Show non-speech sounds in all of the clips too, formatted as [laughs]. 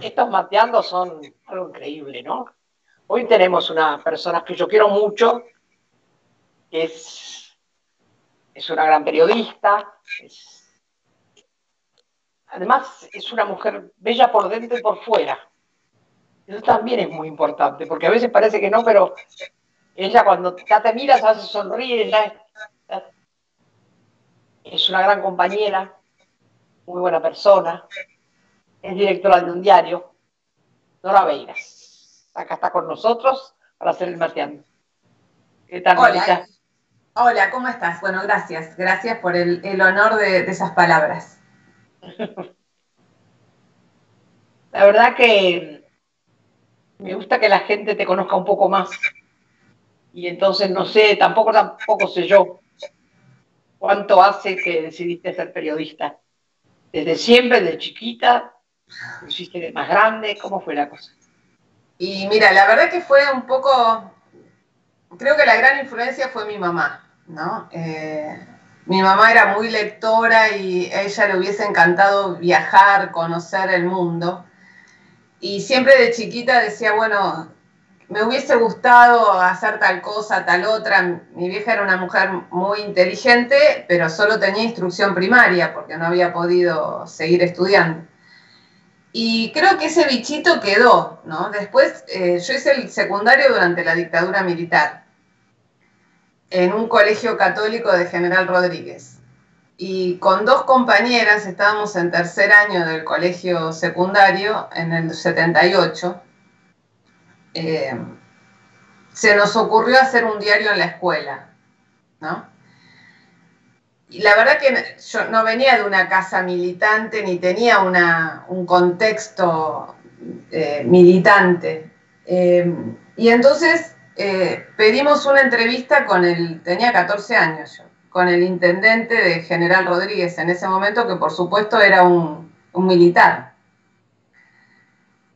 estos mateando son algo increíble, ¿no? Hoy tenemos una persona que yo quiero mucho, que es, es una gran periodista, además es una mujer bella por dentro y por fuera. Eso también es muy importante, porque a veces parece que no, pero ella cuando ya te miras, a veces sonríe, es una gran compañera, muy buena persona, es directora de un diario, Nora Beiras. Acá está con nosotros para hacer el mateando. ¿Qué tal, Hola. Hola, ¿cómo estás? Bueno, gracias. Gracias por el, honor de, de esas palabras. [laughs] La verdad que me gusta que la gente te conozca un poco más. Y entonces no sé, tampoco tampoco sé yo cuánto hace que decidiste ser periodista. Desde siempre, desde chiquita, lo hiciste de más grande, ¿cómo fue la cosa? Y mira, la verdad que fue un poco, creo que la gran influencia fue mi mamá, ¿no? Eh, mi mamá era muy lectora y a ella le hubiese encantado viajar, conocer el mundo. Y siempre de chiquita decía, bueno, me hubiese gustado hacer tal cosa, tal otra. Mi vieja era una mujer muy inteligente, pero solo tenía instrucción primaria porque no había podido seguir estudiando. Y creo que ese bichito quedó, ¿no? Después eh, yo hice el secundario durante la dictadura militar en un colegio católico de General Rodríguez. Y con dos compañeras estábamos en tercer año del colegio secundario en el 78 eh, se nos ocurrió hacer un diario en la escuela, ¿no? La verdad que yo no venía de una casa militante ni tenía un contexto eh, militante. Eh, y entonces pedimos una entrevista con el, tenía 14 años yo, con el intendente de General Rodríguez en ese momento, que por supuesto era un, un militar.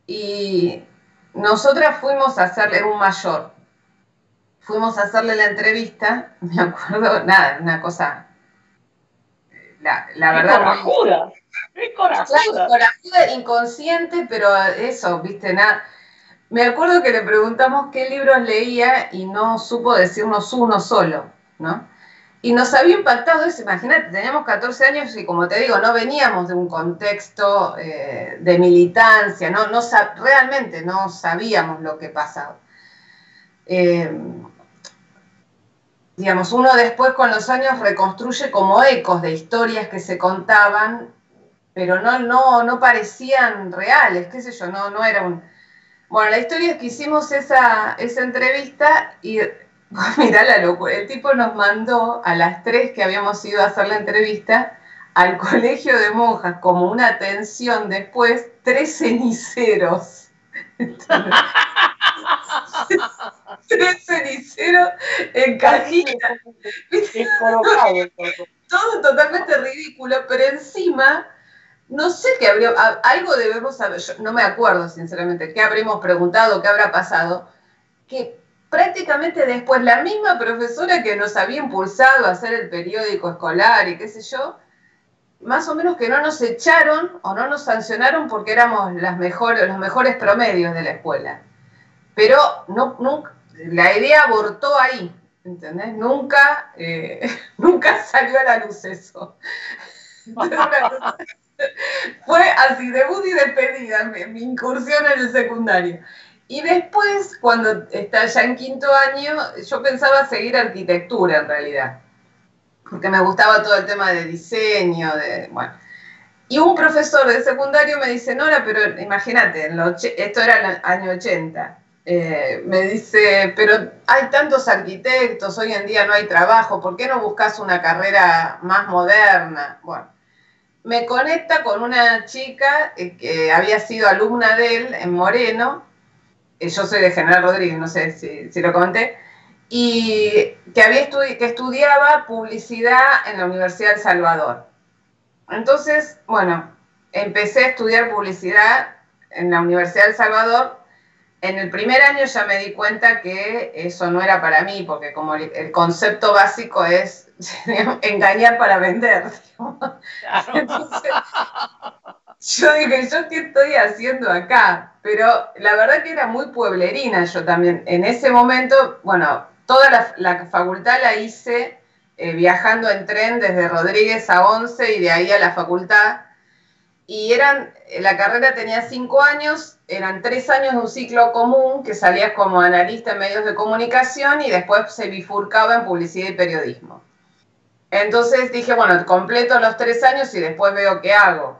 Y nosotras fuimos a hacerle, un mayor, fuimos a hacerle la entrevista, [laughs] me acuerdo, nada, una cosa, la, la verdad... Corajuda. corajuda, inconsciente, pero eso, viste, nada. Me acuerdo que le preguntamos qué libros leía y no supo decirnos uno solo, ¿no? Y nos había impactado eso, imagínate, teníamos 14 años y como te digo, no veníamos de un contexto eh, de militancia, no, no, realmente no sabíamos lo que pasaba. Eh, digamos, uno después con los años reconstruye como ecos de historias que se contaban, pero no, no, no parecían reales, qué sé yo, no, no era un... Bueno, la historia es que hicimos esa, esa entrevista y [laughs] Mirá la locura. El tipo nos mandó a las tres que habíamos ido a hacer la entrevista al colegio de monjas como una atención después, tres ceniceros. [laughs] tres ceniceros en cajita. [laughs] Todo totalmente ridículo, pero encima, no sé qué habría, algo debemos saber, no me acuerdo sinceramente, qué habremos preguntado, qué habrá pasado, que prácticamente después la misma profesora que nos había impulsado a hacer el periódico escolar y qué sé yo, más o menos que no nos echaron o no nos sancionaron porque éramos las mejores, los mejores promedios de la escuela. Pero no, nunca, la idea abortó ahí, ¿entendés? Nunca, eh, [laughs] nunca salió a la luz eso. [laughs] Fue así, debut y despedida, mi incursión en el secundario. Y después, cuando está ya en quinto año, yo pensaba seguir arquitectura en realidad, porque me gustaba todo el tema de diseño, de, bueno. Y un profesor de secundario me dice, Nora, pero imagínate, esto era el año 80, eh, me dice, pero hay tantos arquitectos, hoy en día no hay trabajo, ¿por qué no buscas una carrera más moderna? Bueno, me conecta con una chica eh, que había sido alumna de él en Moreno, eh, yo soy de General Rodríguez, no sé si, lo comenté, y que, había que estudiaba publicidad en la Universidad del Salvador. Entonces, bueno, empecé a estudiar publicidad en la Universidad del Salvador. En el primer año ya me di cuenta que eso no era para mí, porque como el, concepto básico es [laughs] engañar para vender. yo dije, ¿yo qué estoy haciendo acá? Pero la verdad que era muy pueblerina yo también. En ese momento, bueno, toda la, facultad la hice eh, viajando en tren desde Rodríguez a Once y de ahí a la facultad. Y eran, la carrera tenía cinco años, eran tres años de un ciclo común que salías como analista en medios de comunicación y después se bifurcaba en publicidad y periodismo. Entonces dije, bueno, completo los tres años y después veo qué hago.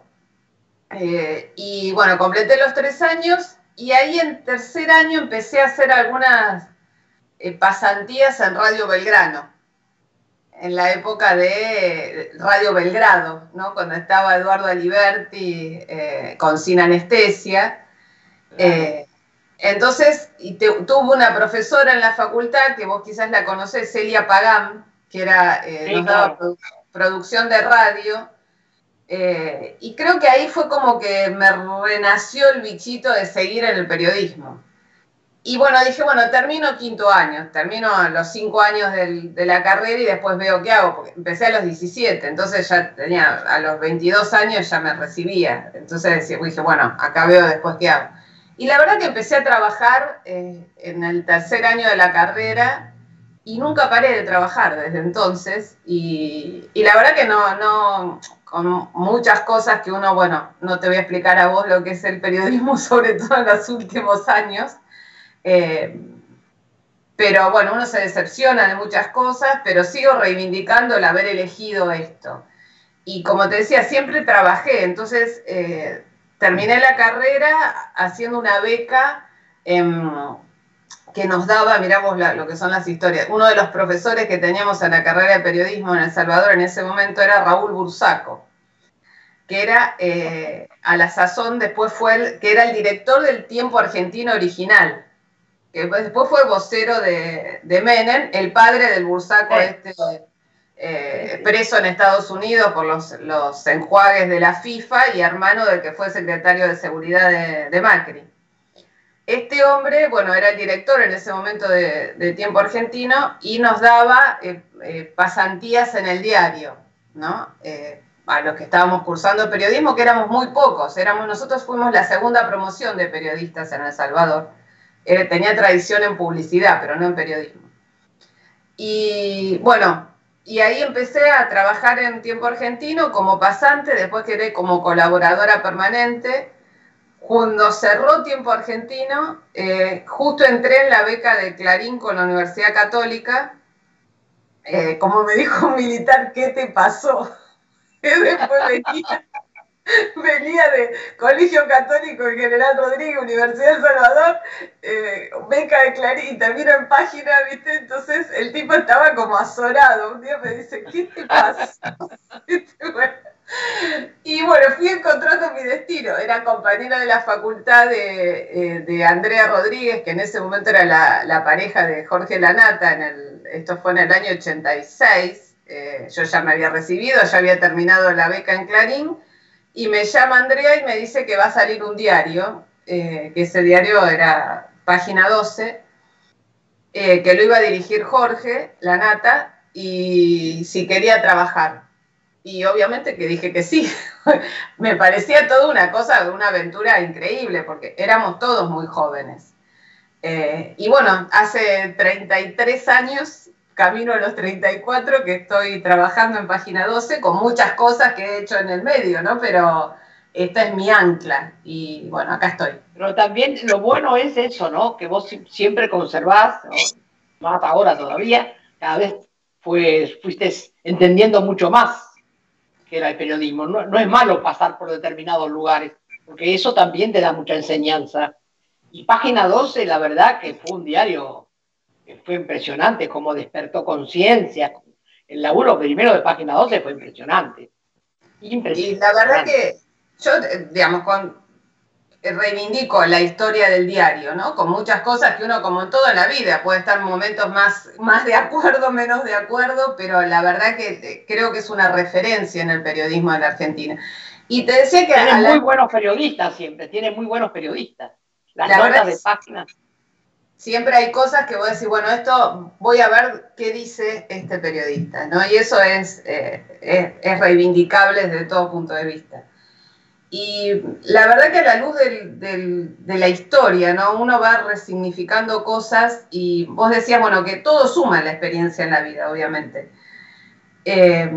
Eh, y bueno, completé los tres años y ahí en tercer año empecé a hacer algunas eh, pasantías en Radio Belgrano, en la época de Radio Belgrado, ¿no? cuando estaba Eduardo Aliberti eh, con Sin Anestesia. entonces, y tuvo una profesora en la facultad, que vos quizás la conocés, Celia Pagán, que era, nos daba producción de radio, eh, y creo que ahí fue como que me renació el bichito de seguir en el periodismo. Y bueno, dije, bueno, termino quinto año, termino los cinco años de la carrera y después veo qué hago, porque empecé a los 17, entonces ya tenía, a los 22 años ya me recibía, entonces dije, bueno, acá veo después qué hago. Y la verdad que empecé a trabajar eh, en el tercer año de la carrera y nunca paré de trabajar desde entonces, y, y la verdad que no, no, con muchas cosas que uno, bueno, no te voy a explicar a vos lo que es el periodismo, [laughs] sobre todo en los últimos años. Eh, pero bueno, uno se decepciona de muchas cosas, pero sigo reivindicando el haber elegido esto. Y como te decía, siempre trabajé, entonces eh, terminé la carrera haciendo una beca que nos daba, miramos lo que son las historias. Uno de los profesores que teníamos en la carrera de periodismo en El Salvador en ese momento era Raúl Bursaco, que era eh, a la sazón, después fue que era el director del Tiempo Argentino original, que después fue vocero de, de Menem, el padre del Bursaco este, eh, preso en Estados Unidos por los, los, enjuagues de la FIFA y hermano del que fue secretario de Seguridad de, de Macri. Este hombre, bueno, era el director en ese momento de, Tiempo Argentino y nos daba eh, eh, pasantías en el diario, ¿no? A los que estábamos cursando periodismo, que éramos muy pocos, éramos, nosotros fuimos la segunda promoción de periodistas en El Salvador. Tenía tradición en publicidad, pero no en periodismo. Y bueno, y ahí empecé a trabajar en Tiempo Argentino como pasante, después quedé como colaboradora permanente cuando cerró Tiempo Argentino, eh, justo entré en la beca de Clarín con la Universidad Católica. Eh, como me dijo un militar, ¿qué te pasó? [laughs] Después venía, [laughs] venía de Colegio Católico de General Rodríguez, Universidad de Salvador, eh, beca de Clarín, y termino en página, ¿viste? Entonces el tipo estaba como azorado. Un día me dice, ¿qué te pasa? [laughs] Y bueno, fui encontrando mi destino. Era compañera de la facultad de, eh, Andrea Rodríguez, que en ese momento era la, pareja de Jorge Lanata, en el, esto fue en el año 86. Eh, yo ya me había recibido, ya había terminado la beca en Clarín, y me llama Andrea y me dice que va a salir un diario, eh, que ese diario era página 12, que lo iba a dirigir Jorge Lanata, y si quería trabajar y obviamente que dije que sí. [laughs] Me parecía toda una cosa, una aventura increíble, porque éramos todos muy jóvenes. Eh, y bueno, hace 33 años, camino a los 34, que estoy trabajando en Página 12, con muchas cosas que he hecho en el medio, ¿no? Pero esta es mi ancla y bueno, acá estoy. Pero también lo bueno es eso, ¿no? Que vos siempre conservás, más ahora todavía, cada vez fuiste entendiendo mucho más que era el periodismo. No, es malo pasar por determinados lugares, porque eso también te da mucha enseñanza. Y Página 12, la verdad que fue un diario fue impresionante, como despertó conciencia. El laburo primero de Página 12 fue impresionante. impresionante. Y la verdad que yo, digamos, con, reivindico la historia del diario, ¿no? Con muchas cosas que uno, como en todo en la vida, puede estar en momentos más, más de acuerdo, [laughs] menos de acuerdo, pero la verdad que eh, creo que es una referencia en el periodismo de la Argentina. Y te decía que... Tiene muy buenos periodistas siempre, tiene muy buenos periodistas. Las notas de páginas. Siempre hay cosas que voy a decir, bueno, esto voy a ver qué dice este periodista, ¿no? Y eso es, eh, es, es reivindicable desde todo punto de vista. Y la verdad que a la luz de la historia, ¿no? Uno va resignificando cosas y vos decías, bueno, que todo suma la experiencia en la vida, obviamente. Eh,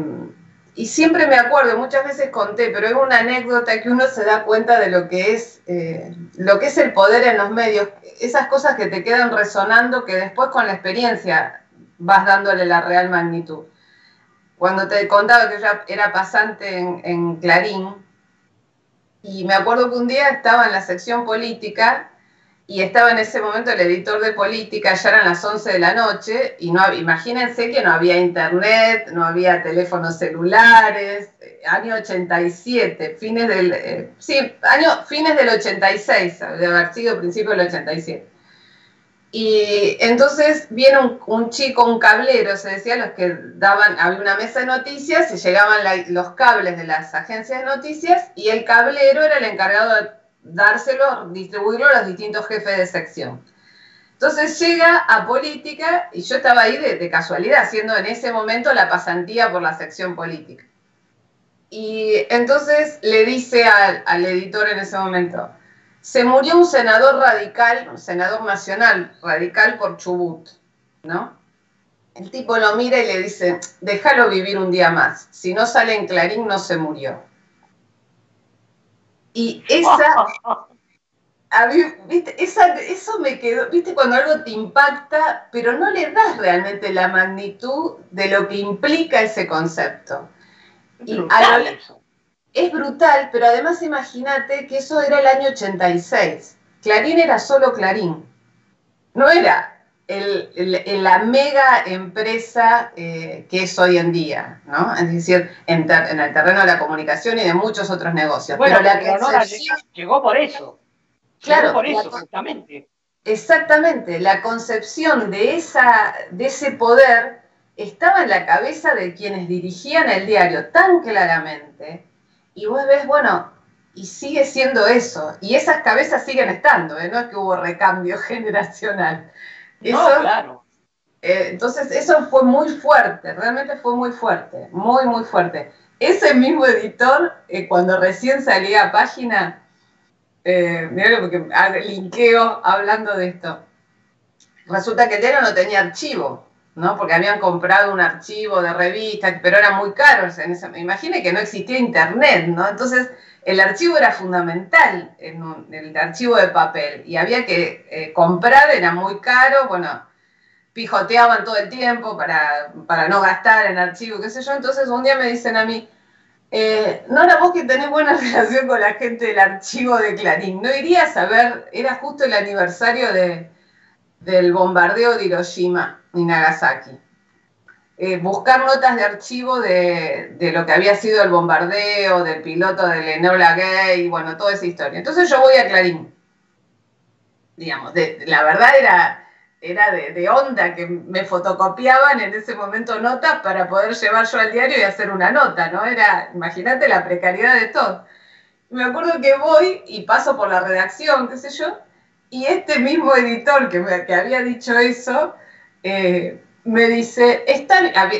y siempre me acuerdo, muchas veces conté, pero es una anécdota que uno se da cuenta de lo que es, eh, lo que es el poder en los medios, esas cosas que te quedan resonando, que después con la experiencia vas dándole la real magnitud. Cuando te contaba que yo era pasante en Clarín, y me acuerdo que un día estaba en la sección política y estaba en ese momento el editor de política, ya eran las 11 de la noche, y no imagínense que no había internet, no había teléfonos celulares, eh, año 87, fines del, eh, sí, año, fines del 86, de haber sido principio del 87. Y entonces viene un, chico, un cablero, se decía, los que daban, había una mesa de noticias y llegaban los cables de las agencias de noticias y el cablero era el encargado de dárselo, distribuirlo a los distintos jefes de sección. Entonces llega a política y yo estaba ahí de, casualidad, haciendo en ese momento la pasantía por la sección política. Y entonces le dice al editor en ese momento, se murió un senador radical, un senador nacional radical por Chubut, ¿no? El tipo lo mira y le dice, déjalo vivir un día más, si no sale en Clarín no se murió. Y esa, [laughs] ¿viste? eso me quedó, viste, cuando algo te impacta, pero no le das realmente la magnitud de lo que implica ese concepto. Y a es brutal, pero además imagínate que eso era el año 86. Clarín era solo Clarín. No era la mega empresa eh, que es hoy en día, ¿no? Es decir, en, el terreno de la comunicación y de muchos otros negocios. Bueno, pero la llegó por eso. Claro, por eso, exactamente. Exactamente, la concepción de, esa, de ese poder estaba en la cabeza de quienes dirigían el diario tan claramente y vos ves, bueno, y sigue siendo eso. Y esas cabezas siguen estando, ¿eh? no es que hubo recambio [laughs] generacional. No, claro. Eh, entonces, eso fue muy fuerte, realmente fue muy fuerte, muy, muy fuerte. Ese mismo editor, eh, cuando recién salía a página, eh, mirá porque linkeo hablando de esto. Resulta que diario no tenía archivo. ¿no? Porque habían comprado un archivo de revista, pero era muy caro. En ese, imagine que no existía internet, ¿no? Entonces, el archivo era fundamental, en el archivo de papel, y había que eh, comprar, era muy caro, bueno, pijoteaban todo el tiempo para, para, no gastar en archivo, qué sé yo. Entonces, un día me dicen a mí, eh, no era vos que tenés buena [laughs] relación con la gente del archivo de Clarín, ¿no irías a ver? Era justo el aniversario de, del bombardeo de Hiroshima y Nagasaki. Eh, buscar notas de archivo de, lo que había sido el bombardeo, del piloto de Enola Gay, bueno, toda esa historia. Entonces yo voy a Clarín. Digamos, la verdad era, era de, onda que me fotocopiaban en ese momento notas para poder llevar yo al diario y hacer una nota, ¿no? Era, imagínate la precariedad de todo. Me acuerdo que voy y paso por la redacción, qué sé yo, y este mismo editor que, me, que había dicho eso, eh, me dice,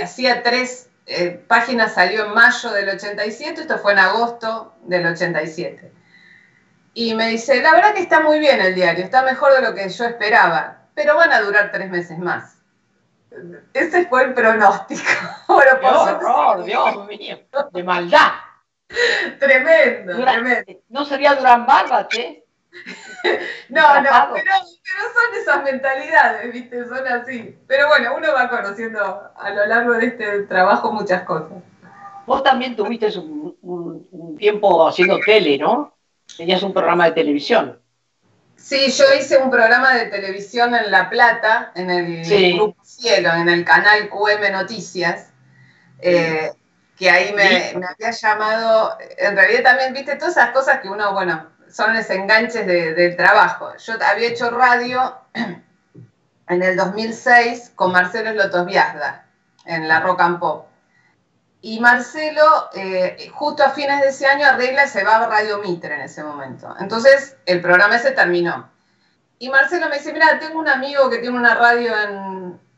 hacía tres eh, páginas, salió en mayo del 87, esto fue en agosto del 87. Y me dice, la verdad que está muy bien el diario, está mejor de lo que yo esperaba, pero van a durar tres meses más. Ese fue el pronóstico. [laughs] ¡Qué horror, Dios mío! ¡De maldad! [laughs] tremendo, tremendo. No sería Durán Barbas, ¿eh? [laughs] no, no, pero, son esas mentalidades, ¿viste? Son así. Pero bueno, uno va conociendo a lo largo de este trabajo muchas cosas. Vos también tuviste un, tiempo haciendo tele, ¿no? Tenías un programa de televisión. Sí, yo hice un programa de televisión en La Plata, en el Grupo Cielo, en el canal QM Noticias, eh, que ahí me, me, había llamado, en realidad también, viste, todas esas cosas que uno, bueno, son los enganches del trabajo. Yo había hecho radio [clears throat] en el 2006 con Marcelo Lotosviazda en la Rock and Pop. Y Marcelo, eh, justo a fines de ese año, arregla y se va a Radio Mitre en ese momento. Entonces, el programa ese terminó. Y Marcelo me dice, mira, tengo un amigo que tiene una radio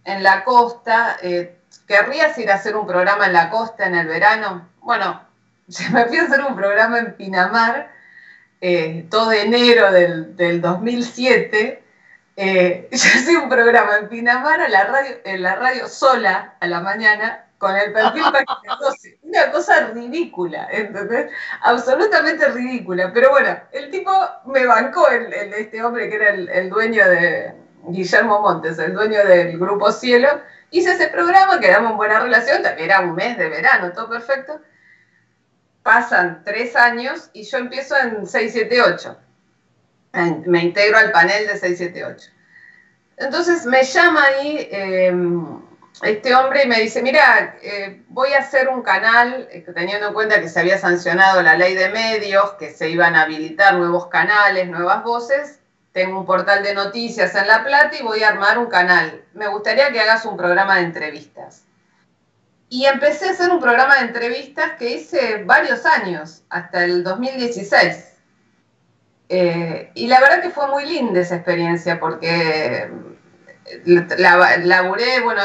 en, la costa, eh, ¿querrías ir a hacer un programa en la costa en el verano? Bueno, [laughs] me fui hacer un programa en Pinamar, eh, todo enero del, del 2007. Eh, [laughs] yo hacía un programa en Pinamar la radio, en la radio sola a la mañana con el perfil página 12. Una cosa ridícula, ¿entendés? Absolutamente ridícula. Pero bueno, el tipo me bancó, el, este hombre que era el, dueño de Guillermo Montes, el dueño del Grupo Cielo. Hice ese programa, quedamos en buena relación, era un mes de verano, todo perfecto. Pasan tres años y yo empiezo en 678. Me integro al panel de 678. Entonces me llama ahí em, este hombre me dice, mira, eh, voy a hacer un canal, eh, teniendo en cuenta que se había sancionado la ley de medios, que se iban a habilitar nuevos canales, nuevas voces, tengo un portal de noticias en La Plata y voy a armar un canal. Me gustaría que hagas un programa de entrevistas. Y empecé a hacer un programa de entrevistas que hice varios años, hasta el 2016. Eh, y la verdad que fue muy linda esa experiencia porque laburé, bueno,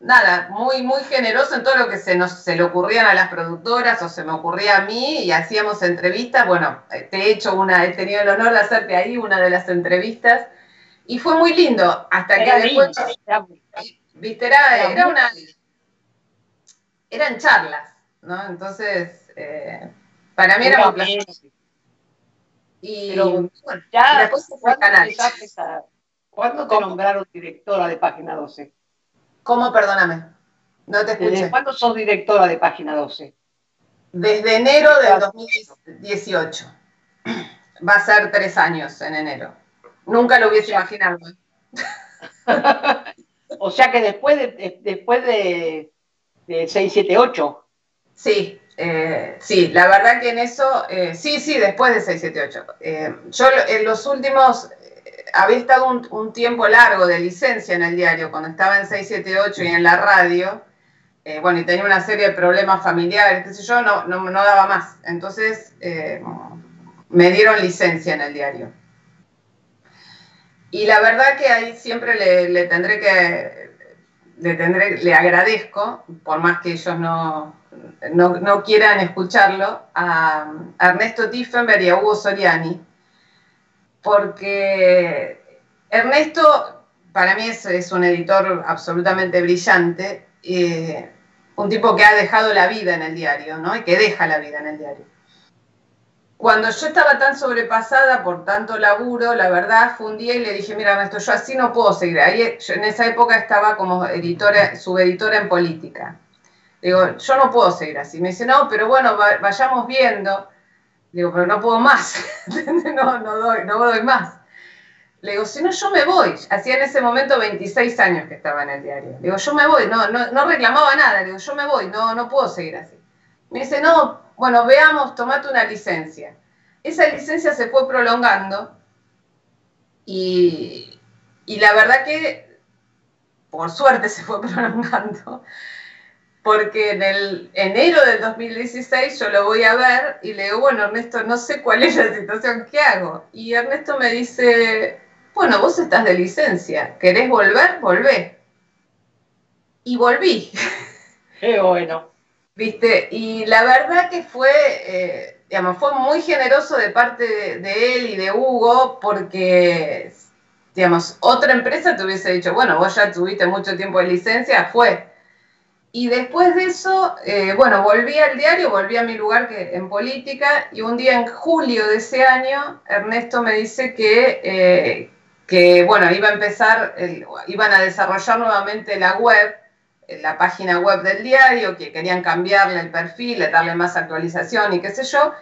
nada, muy, muy generoso en todo lo que se, nos, se le ocurrían a las productoras o se me ocurría a mí y hacíamos entrevistas. Bueno, te he hecho una, he tenido el honor de hacerte ahí una de las entrevistas y fue muy lindo hasta que después, viste, era, era una, eran charlas, ¿no? Entonces, eh, para mí era muy placer. Y bueno, ya después fue canal. ¿Cuándo te nombraron directora de Página 12? ¿Cómo? Perdóname. No te escuché. ¿Desde cuándo sos directora de Página 12? Desde enero del 2018. [clears throat] Va a ser tres años en enero. Nunca lo hubiese imaginado. [laughs] o sea que después de, después de, 678. Sí, eh, sí, la verdad que en eso, eh, sí, sí, después de 678. Eh, yo en los últimos había estado un, tiempo largo de licencia en el diario, cuando estaba en 678 y en la radio, eh, bueno, y tenía una serie de problemas familiares, qué sé yo, no, no, daba más. Entonces eh, me dieron licencia en el diario. Y la verdad que ahí siempre le, tendré que, le, tendré, le agradezco, por más que ellos no, no, quieran escucharlo, a, Ernesto Tiffenberg y a Hugo Soriani, porque Ernesto para mí es, un editor absolutamente brillante, eh, un tipo que ha dejado la vida en el diario, ¿no? Y que deja la vida en el diario. Cuando yo estaba tan sobrepasada por tanto laburo, la verdad fue un día y le dije, mira Ernesto, yo así no puedo seguir. Ahí, en esa época estaba como editora, subeditora en política. Digo, yo no puedo seguir así. Me dice, no, pero bueno, vayamos viendo. Digo, pero no puedo más, [laughs] no, no, doy, no doy más. Le digo, si no, yo me voy. Hacía en ese momento 26 años que estaba en el diario. Le digo, yo me voy, no, no, reclamaba nada. Le digo, yo me voy, no, no puedo seguir así. Me dice, no, bueno, veamos, tomate una licencia. Esa licencia se fue prolongando y, la verdad que, por suerte, [laughs] se fue prolongando porque en el enero del 2016 yo lo voy a ver y le digo, bueno, Ernesto, no sé cuál es la situación que hago. Y Ernesto me dice, bueno, vos estás de licencia, ¿querés volver? Volvé. Y volví. Qué bueno. ¿Viste? Y la verdad que fue, eh, digamos, fue muy generoso de parte de, él y de Hugo porque, digamos, otra empresa te hubiese dicho, bueno, vos ya tuviste mucho tiempo de licencia, fue y después de eso, eh, bueno, volví al diario, volví a mi lugar que, en política y un día en julio de ese año, Ernesto me dice que, eh, que bueno, iba a empezar, iban a desarrollar nuevamente la web, la página web del diario, que querían cambiarle el perfil, darle más actualización y qué sé yo,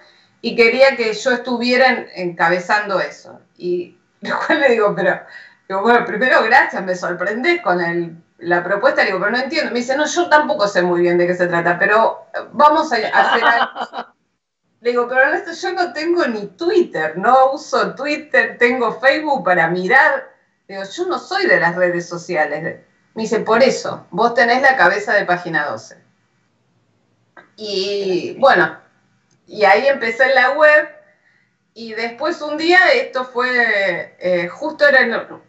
y quería que yo estuviera encabezando eso. Y [laughs] después le digo, pero, digo, bueno, primero gracias, me sorprendés con la propuesta, le digo, pero no entiendo. Me dice, no, yo tampoco sé muy bien de qué se trata, pero vamos a hacer algo. [laughs] Le digo, pero esto yo no tengo ni Twitter, no uso Twitter, tengo Facebook para mirar. Digo, yo no soy de las redes sociales. Me dice, por eso, vos tenés la cabeza de página 12. Y bueno, y ahí empecé en la web y después un día, esto fue, eh, justo era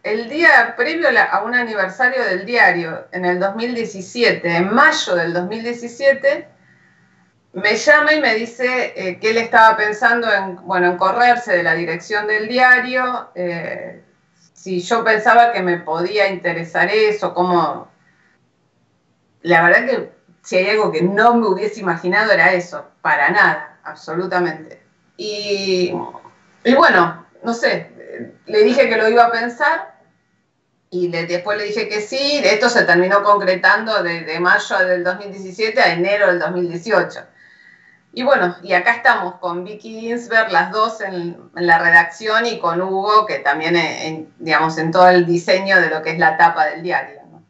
el, día previo a un aniversario del diario, en el 2017, en mayo del 2017, me llama y me dice eh, que él estaba pensando en, bueno, en correrse de la dirección del diario, eh, si yo pensaba que me podía interesar eso, como... La verdad que si hay algo que no me hubiese imaginado era eso, para nada, absolutamente. Y, bueno, no sé, le dije que lo iba a pensar y después le dije que sí, esto se terminó concretando de, de mayo del 2017 a enero del 2018. Y bueno, y acá estamos con Vicky Ginsberg, las dos en, la redacción y con Hugo, que también, en, digamos, en todo el diseño de lo que es la tapa del diario. ¿no?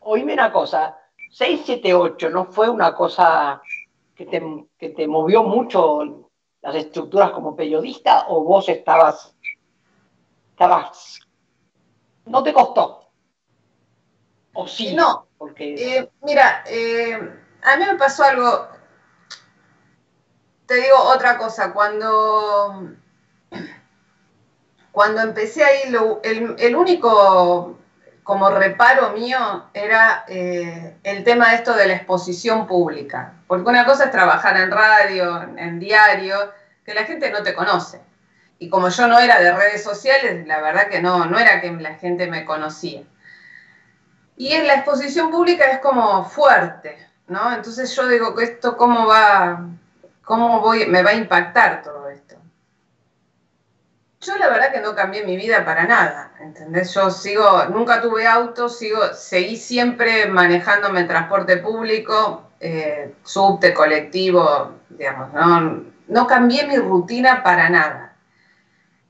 Oíme una cosa, 678 no fue una cosa que te, que te movió mucho las estructuras como periodista o vos estabas, estabas, no te costó? ¿O sí? No, porque... Eh, mira, eh, a mí me pasó algo te digo otra cosa, cuando, cuando empecé ahí, el, único como reparo mío era eh, el tema de esto de la exposición pública. Porque una cosa es trabajar en radio, en diario, que la gente no te conoce. Y como yo no era de redes sociales, la verdad que no, no era que la gente me conocía. Y en la exposición pública es como fuerte, ¿no? Entonces yo digo, ¿esto cómo va, ¿Cómo me va a impactar todo esto? Yo la verdad que no cambié mi vida para nada, ¿entendés? Yo sigo, nunca tuve auto, sigo, seguí siempre manejándome en transporte público, eh, subte, colectivo, digamos, no, no cambié mi rutina para nada.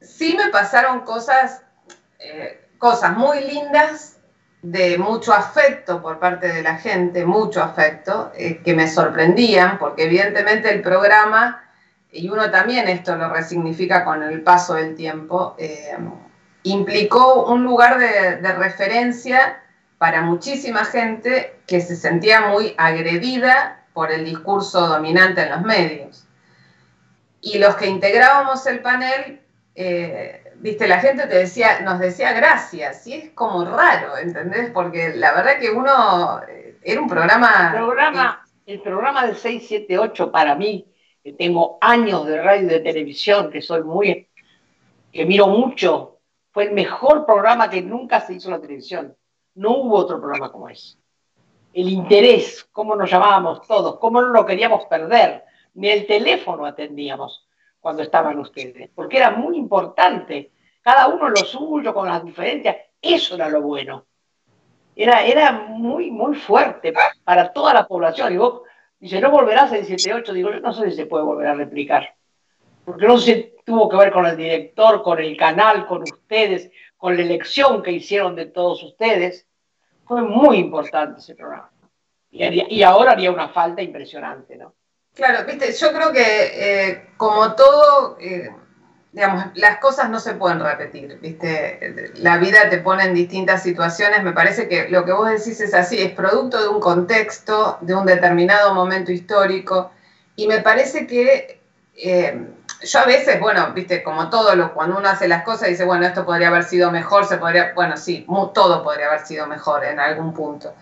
Sí me pasaron cosas, eh, cosas muy lindas de mucho afecto por parte de la gente, mucho afecto, eh, que me sorprendían, porque evidentemente el programa, y uno también esto lo resignifica con el paso del tiempo, eh, implicó un lugar de, referencia para muchísima gente que se sentía muy agredida por el discurso dominante en los medios. Y los que integrábamos el panel, eh, viste, la gente te decía, nos decía gracias, y es como raro, ¿entendés? Porque la verdad que uno, eh, era un programa... El programa, el programa del 678 para mí, que tengo años de radio y de televisión, que soy muy, que miro mucho, fue el mejor programa que nunca se hizo en la televisión. No hubo otro programa como ese. El interés, cómo nos llamábamos todos, cómo no lo queríamos perder, ni el teléfono atendíamos cuando estaban ustedes, porque era muy importante, cada uno lo suyo, con las diferencias, eso era lo bueno. Era, era muy, muy fuerte para toda la población. Y vos dice, no volverás el 78, digo, yo no sé si se puede volver a replicar, porque no se tuvo que ver con el director, con el canal, con ustedes, con la elección que hicieron de todos ustedes. Fue muy importante ese programa. Y, y ahora haría una falta impresionante, ¿no? Claro, viste, yo creo que eh, como todo, eh, digamos, las cosas no se pueden repetir, viste, la vida te pone en distintas situaciones, me parece que lo que vos decís es así, es producto de un contexto, de un determinado momento histórico, y me parece que eh, yo a veces, bueno, viste, como todo, lo, cuando uno hace las cosas dice, bueno, esto podría haber sido mejor, se podría, bueno, sí, todo podría haber sido mejor en algún punto.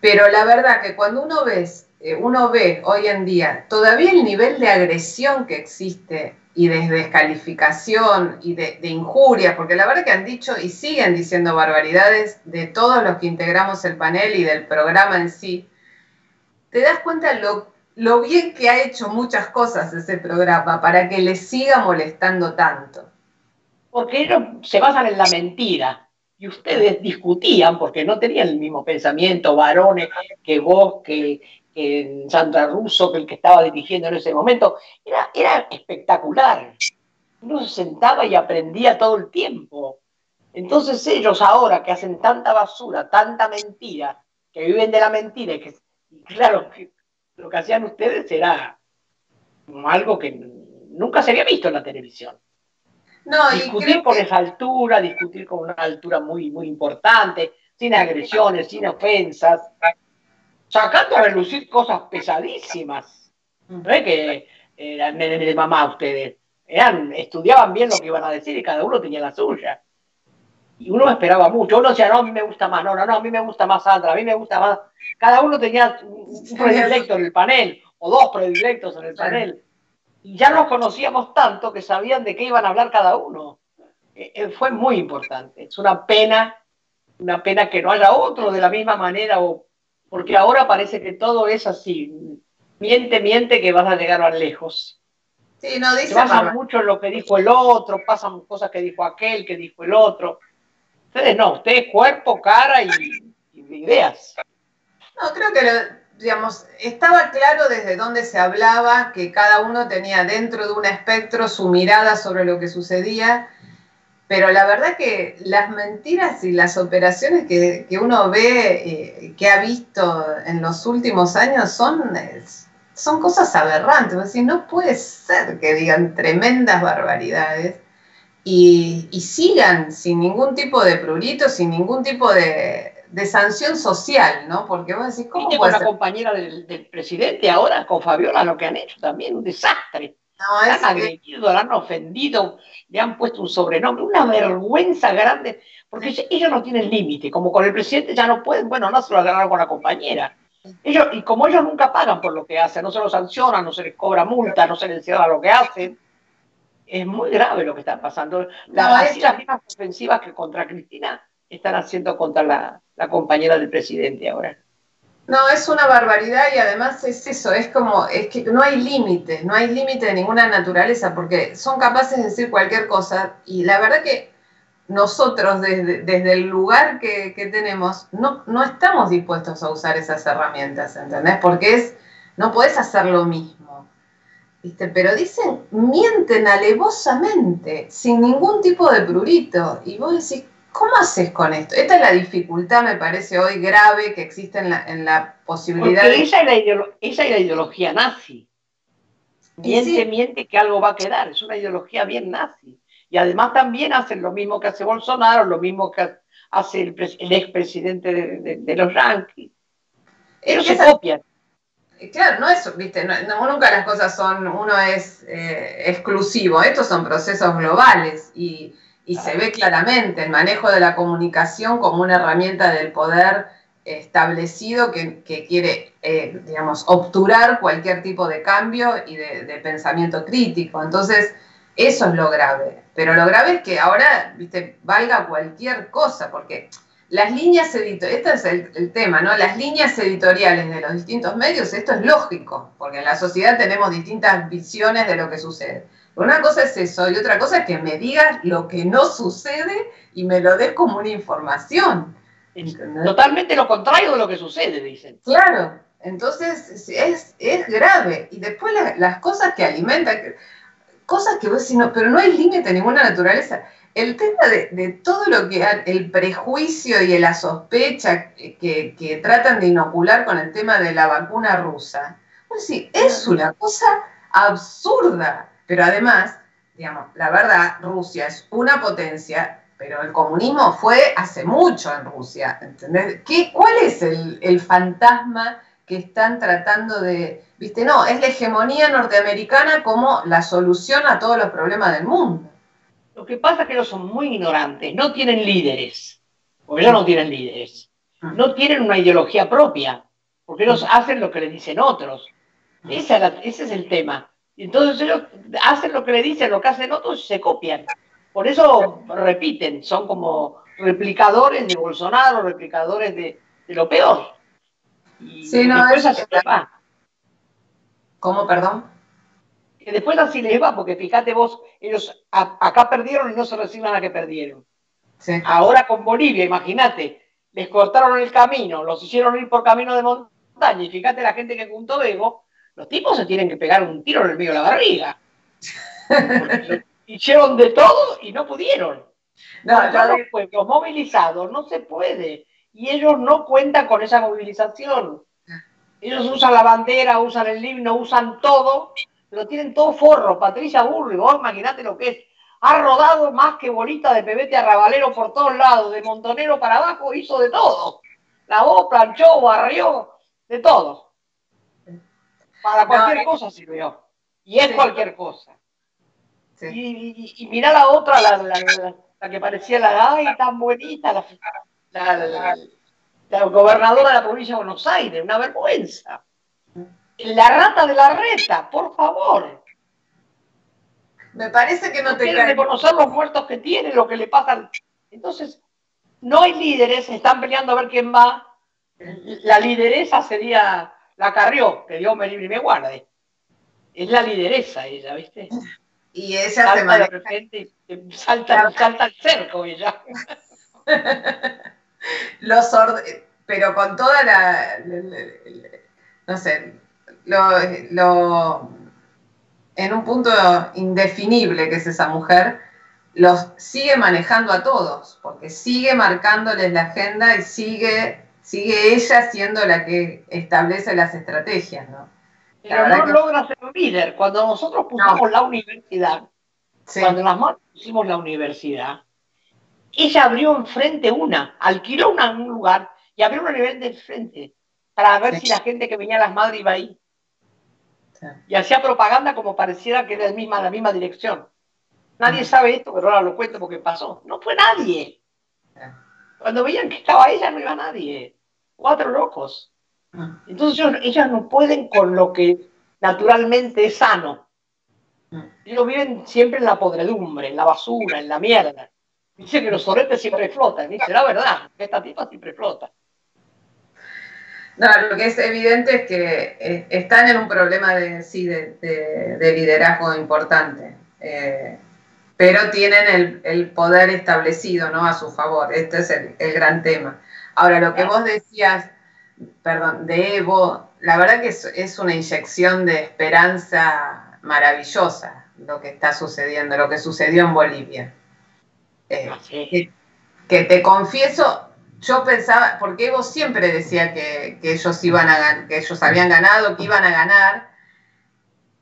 Pero la verdad que cuando uno ves eh, uno ve hoy en día todavía el nivel de agresión que existe y de descalificación y de, injuria, porque la verdad que han dicho y siguen diciendo barbaridades de todos los que integramos el panel y del programa en sí, te das cuenta lo, lo bien que ha hecho muchas cosas ese programa para que le siga molestando tanto. Porque ellos se basan en la mentira y ustedes discutían porque no tenían el mismo pensamiento, varones, que vos, que, en Sandra Russo, que el que estaba dirigiendo en ese momento, era, era espectacular. Uno se sentaba y aprendía todo el tiempo. Entonces ellos ahora que hacen tanta basura, tanta mentira, que viven de la mentira, y que claro, lo que hacían ustedes era algo que nunca se había visto en la televisión. No, discutir con esa altura, discutir con una altura muy, muy importante, sin agresiones, sin ofensas, sacando a relucir cosas pesadísimas. No es que eran de mamá ustedes, eran, estudiaban bien lo que iban a decir y cada uno tenía la suya. Y uno esperaba mucho, uno decía, no, a mí me gusta más, no, no, no, a mí me gusta más Sandra, a mí me gusta más. Cada uno tenía un predilecto en el panel, o dos predilectos en el panel. Y ya los conocíamos tanto que sabían de qué iban a hablar cada uno. Eh, eh, fue muy importante. Es una pena, una pena que no haya otro de la misma manera, o, porque ahora parece que todo es así. Miente, miente que vas a llegar más lejos. Sí, no dice pasa mucho lo que dijo el otro, pasan cosas que dijo aquel, que dijo el otro. Ustedes no, ustedes cuerpo, cara y, ideas. No, creo que, digamos, estaba claro desde dónde se hablaba, que cada uno tenía dentro de un espectro su mirada sobre lo que sucedía, pero la verdad que las mentiras y las operaciones que, uno ve, eh, que ha visto en los últimos años, son, son cosas aberrantes. Es decir, no puede ser que digan tremendas barbaridades y, sigan sin ningún tipo de prurito, sin ningún tipo de, sanción social, ¿no? Porque vos decís, ¿cómo con la compañera del, presidente ahora, con Fabiola, lo que han hecho también, un desastre. No, han agredido, la han ofendido, le han puesto un sobrenombre, una vergüenza grande, porque ellos no tienen límite, como con el presidente ya no pueden, bueno, no se lo agarraron con la compañera. Ellos, y como ellos nunca pagan por lo que hacen, no se los sancionan, no se les cobra multa, no se les cierra lo que hacen, es muy grave lo que está pasando. las mismas ofensivas que contra Cristina están haciendo contra la, compañera del presidente ahora. No, es una barbaridad y además es eso, es como, es que no hay límite, no hay límite de ninguna naturaleza porque son capaces de decir cualquier cosa y la verdad que nosotros desde, el lugar que, que, tenemos no, no estamos dispuestos a usar esas herramientas, ¿entendés? Porque es, no puedes hacer lo mismo. Pero dicen, mienten alevosamente, sin ningún tipo de prurito. Y vos decís, ¿cómo haces con esto? Esta es la dificultad, me parece, hoy grave que existe en la, en la posibilidad Porque Esa es, la esa es la ideología nazi. Miente, miente que algo va a quedar. Es una ideología bien nazi. Y además también hacen lo mismo que hace Bolsonaro, lo mismo que hace el, el expresidente de, de, los Yankees. Ellos se copian. Claro, no es, viste, nunca las cosas son, uno es eh, exclusivo, estos son procesos globales y, se ve claramente el manejo de la comunicación como una herramienta del poder establecido que, quiere, eh, digamos, obturar cualquier tipo de cambio y de, pensamiento crítico. Entonces, eso es lo grave. Pero lo grave es que ahora, valga cualquier cosa, porque las líneas editoriales, este es el, tema, ¿no? Las líneas editoriales de los distintos medios, esto es lógico, porque en la sociedad tenemos distintas visiones de lo que sucede. Una cosa es eso y otra cosa es que me digas lo que no sucede y me lo des como una información. Totalmente lo contrario de lo que sucede, dicen. Claro, entonces es, es grave. Y después las cosas que alimentan, cosas que vos no, pero no hay límite ninguna naturaleza el tema de, todo lo que el prejuicio y la sospecha que, tratan de inocular con el tema de la vacuna rusa, pues sí, es una cosa absurda. Pero además, digamos, la verdad, Rusia es una potencia, pero el comunismo fue hace mucho en Rusia. ¿entendés? ¿Qué, ¿Cuál es el, el fantasma que están tratando de, viste, no, es la hegemonía norteamericana como la solución a todos los problemas del mundo? Lo que pasa es que ellos son muy ignorantes, no tienen líderes, porque ellos no tienen líderes, ah. no tienen una ideología propia, porque ellos hacen lo que le dicen otros. ese es el tema. Entonces ellos hacen lo que le dicen, lo que hacen otros y se copian. Por eso repiten, son como replicadores de Bolsonaro, replicadores de, lo peor. Y sí, no, es... ¿Cómo, perdón? que después así les va, porque fíjate vos, ellos acá perdieron y no se resignan a que perdieron. Ahora con Bolivia, imagínate, les cortaron el camino, los hicieron ir por camino de montaña, y fíjate la gente que juntó Bego, los tipos se tienen que pegar un tiro en el medio de la barriga. hicieron de todo y no pudieron. No, los pueblos movilizados no se puede. Y ellos no cuentan con esa movilización. Ellos usan la bandera, usan el himno, usan todo lo tienen todo forro. Patricia Burri, vos imaginate lo que es. Ha rodado más que bolita de pebete arrabalero por todos lados, de montonero para abajo, hizo de todo. Lavó, planchó, barrió, de todo. Para cualquier cosa sirvió. Y es cualquier cosa. Y, y, mirá la otra, la, que parecía la ay, tan bonita, la, la, gobernadora de la provincia de Buenos Aires, una vergüenza. La rata de la reta, por favor. Me parece que no, no te quieren reconocer los muertos que tiene, lo que le pasa. Entonces, no hay líderes, están peleando a ver quién va. La lideresa sería la Carrió, que Dios me libre y me guarde. Es la lideresa ella, ¿viste? Y ella salta se maneja. de repente salta, salta al cerco ella. [laughs] Los pero con toda la, no sé, lo, en un punto indefinible que es esa mujer, los sigue manejando a todos, porque sigue marcándoles la agenda y sigue, sigue ella siendo la que establece las estrategias, ¿no? Pero no logra ser líder. Cuando nosotros pusimos la universidad, cuando las madres pusimos la universidad, ella abrió enfrente una, alquiló una, un lugar y abrió una nivel de frente para ver si la gente que venía a las madres iba ahí. Y hacía propaganda como pareciera que era el misma, la misma dirección. Nadie sabe esto, pero ahora lo cuento porque pasó. No fue nadie. Cuando veían que estaba ella, no iba nadie. Cuatro locos. Ah. Entonces ellas no pueden con lo que naturalmente es sano. Ah. Ellos viven siempre en la podredumbre, en la basura, en la mierda. Dice que los soretes siempre flotan. Dice, la verdad, esta tipa siempre flota. No, lo que es evidente es que eh, están en un problema de, sí, de, liderazgo importante, eh, pero tienen el, poder establecido ¿no? a su favor. Este es el, gran tema. Ahora, lo que vos decías, perdón, de Evo, la verdad que es, una inyección de esperanza maravillosa lo que está sucediendo, lo que sucedió en Bolivia. Eh, ah, que te confieso, yo pensaba, porque Evo siempre decía que, ellos iban a que ellos habían ganado, que iban a ganar.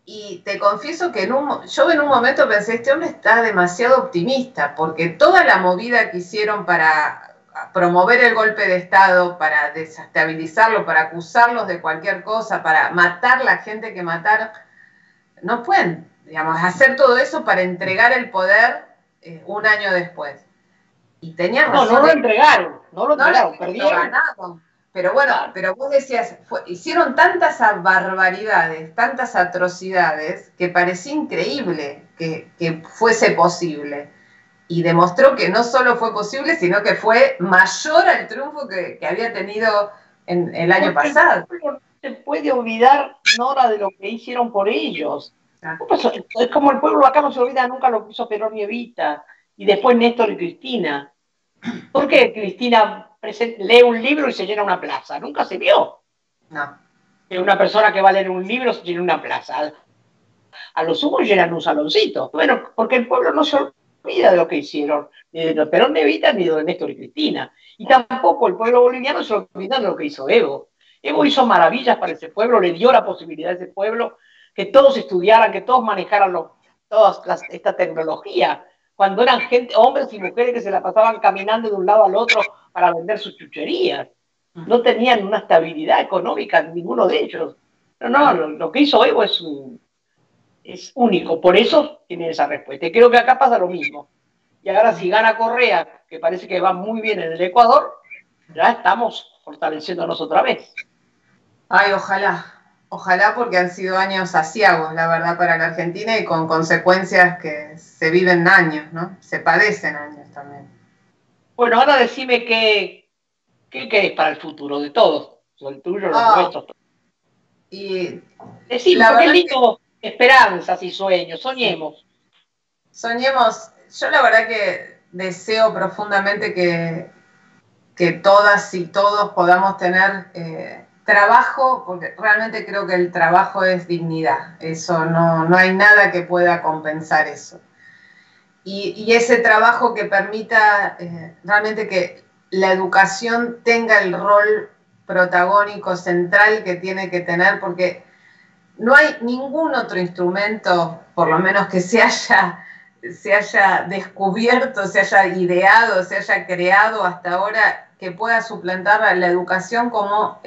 Y te confieso que en un, yo en un momento pensé, este hombre está demasiado optimista, porque toda la movida que hicieron para promover el golpe de Estado, para desestabilizarlo, para acusarlos de cualquier cosa, para matar la gente que mataron, no pueden, digamos, hacer todo eso para entregar el poder eh, un año después. Y tenían No, no lo entregaron, no lo entregaron, perdieron. Pero bueno, pero vos decías, hicieron tantas barbaridades, tantas atrocidades, que parecía increíble que, fuese posible. Y demostró que no solo fue posible, sino que fue mayor al triunfo que, había tenido en el año pasado. No se puede olvidar, Nora, de lo que hicieron por ellos. Es como el pueblo acá no se olvida nunca lo que hizo Perón y Evita, y después Néstor y Cristina. ¿Por qué Cristina lee un libro y se llena una plaza? Nunca se vio. No. Que una persona que va a leer un libro se llena una plaza. A los sumos llenan un saloncito. Bueno, porque el pueblo no se olvida de lo que hicieron, ni de Perón Evita ni de Néstor y Cristina. Y tampoco el pueblo boliviano se olvida de lo que hizo Evo. Evo hizo maravillas para ese pueblo, le dio la posibilidad a ese pueblo que todos estudiaran, que todos manejaran toda esta tecnología cuando eran gente, hombres y mujeres que se la pasaban caminando de un lado al otro para vender sus chucherías. No tenían una estabilidad económica, ninguno de ellos. No, no, lo, que hizo Evo es, es único, por eso tiene esa respuesta. Y creo que acá pasa lo mismo. Y ahora si gana Correa, que parece que va muy bien en el Ecuador, ya estamos fortaleciéndonos otra vez. Ay, ojalá, Ojalá porque han sido años asiagos, la verdad, para la Argentina y con consecuencias que se viven años, ¿no? Se padecen años también. Bueno, ahora decime qué, qué querés para el futuro de todos, el tuyo, los ah, nuestros. Y Decime, qué lindo esperanzas y sueños, soñemos. Soñemos, yo la verdad que deseo profundamente que, que todas y todos podamos tener... Eh, trabajo, porque realmente creo que el trabajo es dignidad, eso no, no hay nada que pueda compensar eso. Y, ese trabajo que permita eh, realmente que la educación tenga el rol protagónico central que tiene que tener, porque no hay ningún otro instrumento, por lo menos que se haya, se haya descubierto, se haya ideado, se haya creado hasta ahora que pueda suplantar la educación como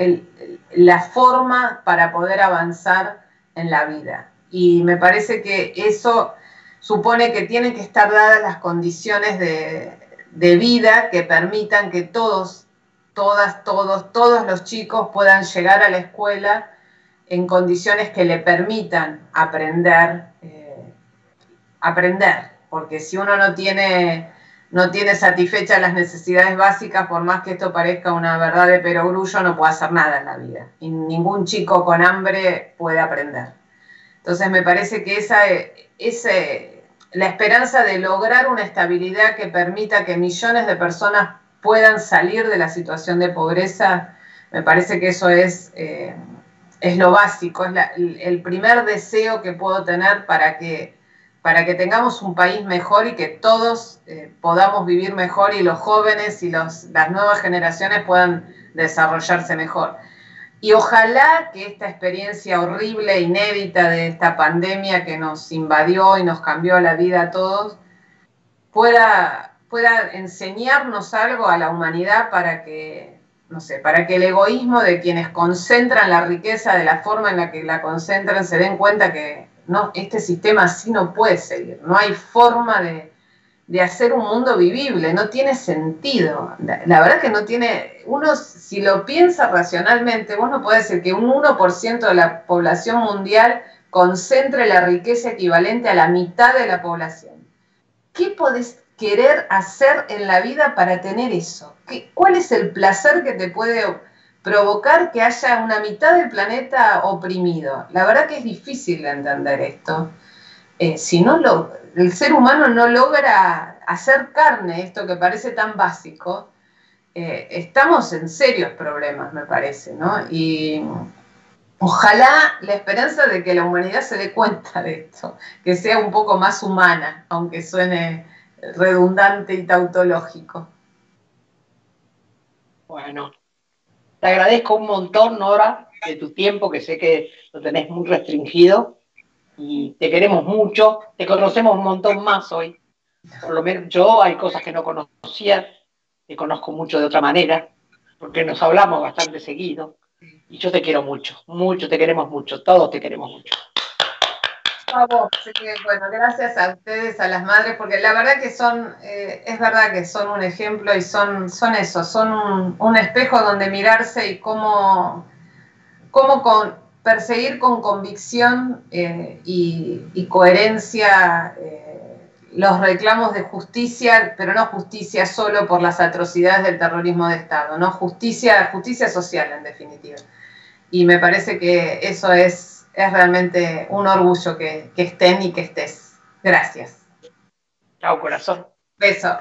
la forma para poder avanzar en la vida. Y me parece que eso supone que tienen que estar dadas las condiciones de, vida que permitan que todos, todas, todos, todos los chicos puedan llegar a la escuela en condiciones que le permitan aprender, eh, aprender, porque si uno no tiene, no tiene satisfechas las necesidades básicas, por más que esto parezca una verdad de perogrullo, no puede hacer nada en la vida. Y ningún chico con hambre puede aprender. Entonces me parece que esa, ese, la esperanza de lograr una estabilidad que permita que millones de personas puedan salir de la situación de pobreza, me parece que eso es... Eh, es lo básico, es el primer deseo que puedo tener para que, para que tengamos un país mejor y que todos eh, podamos vivir mejor y los jóvenes y los, las nuevas generaciones puedan desarrollarse mejor. Y ojalá que esta experiencia horrible, inédita de esta pandemia que nos invadió y nos cambió la vida a todos, pueda, pueda enseñarnos algo a la humanidad para que no sé, para que el egoísmo de quienes concentran la riqueza de la forma en la que la concentran se den cuenta que no, este sistema así no puede seguir, no hay forma de, hacer un mundo vivible, no tiene sentido. La, verdad que no tiene, uno si lo piensa racionalmente, vos no podés decir que un 1% de la población mundial concentre la riqueza equivalente a la mitad de la población. ¿Qué podés querer hacer en la vida para tener eso? ¿Cuál es el placer que te puede provocar que haya una mitad del planeta oprimido? La verdad que es difícil entender esto. Eh, si no lo, el ser humano no logra hacer carne esto que parece tan básico, eh, estamos en serios problemas, me parece, ¿no? Y ojalá la esperanza de que la humanidad se dé cuenta de esto, que sea un poco más humana, aunque suene redundante y tautológico. Bueno, te agradezco un montón, Nora, de tu tiempo, que sé que lo tenés muy restringido y te queremos mucho, te conocemos un montón más hoy. Por lo menos yo hay cosas que no conocía, te conozco mucho de otra manera, porque nos hablamos bastante seguido. Y yo te quiero mucho, mucho, te queremos mucho, todos te queremos mucho bueno, gracias a ustedes, a las madres, porque la verdad que son, eh, es verdad que son un ejemplo y son, son eso, son un, espejo donde mirarse y cómo, cómo con, perseguir con convicción eh, y, coherencia eh, los reclamos de justicia, pero no justicia solo por las atrocidades del terrorismo de Estado, no justicia, justicia social en definitiva. Y me parece que eso es es realmente un orgullo que, estén y que estés. Gracias. Chao, corazón. Beso.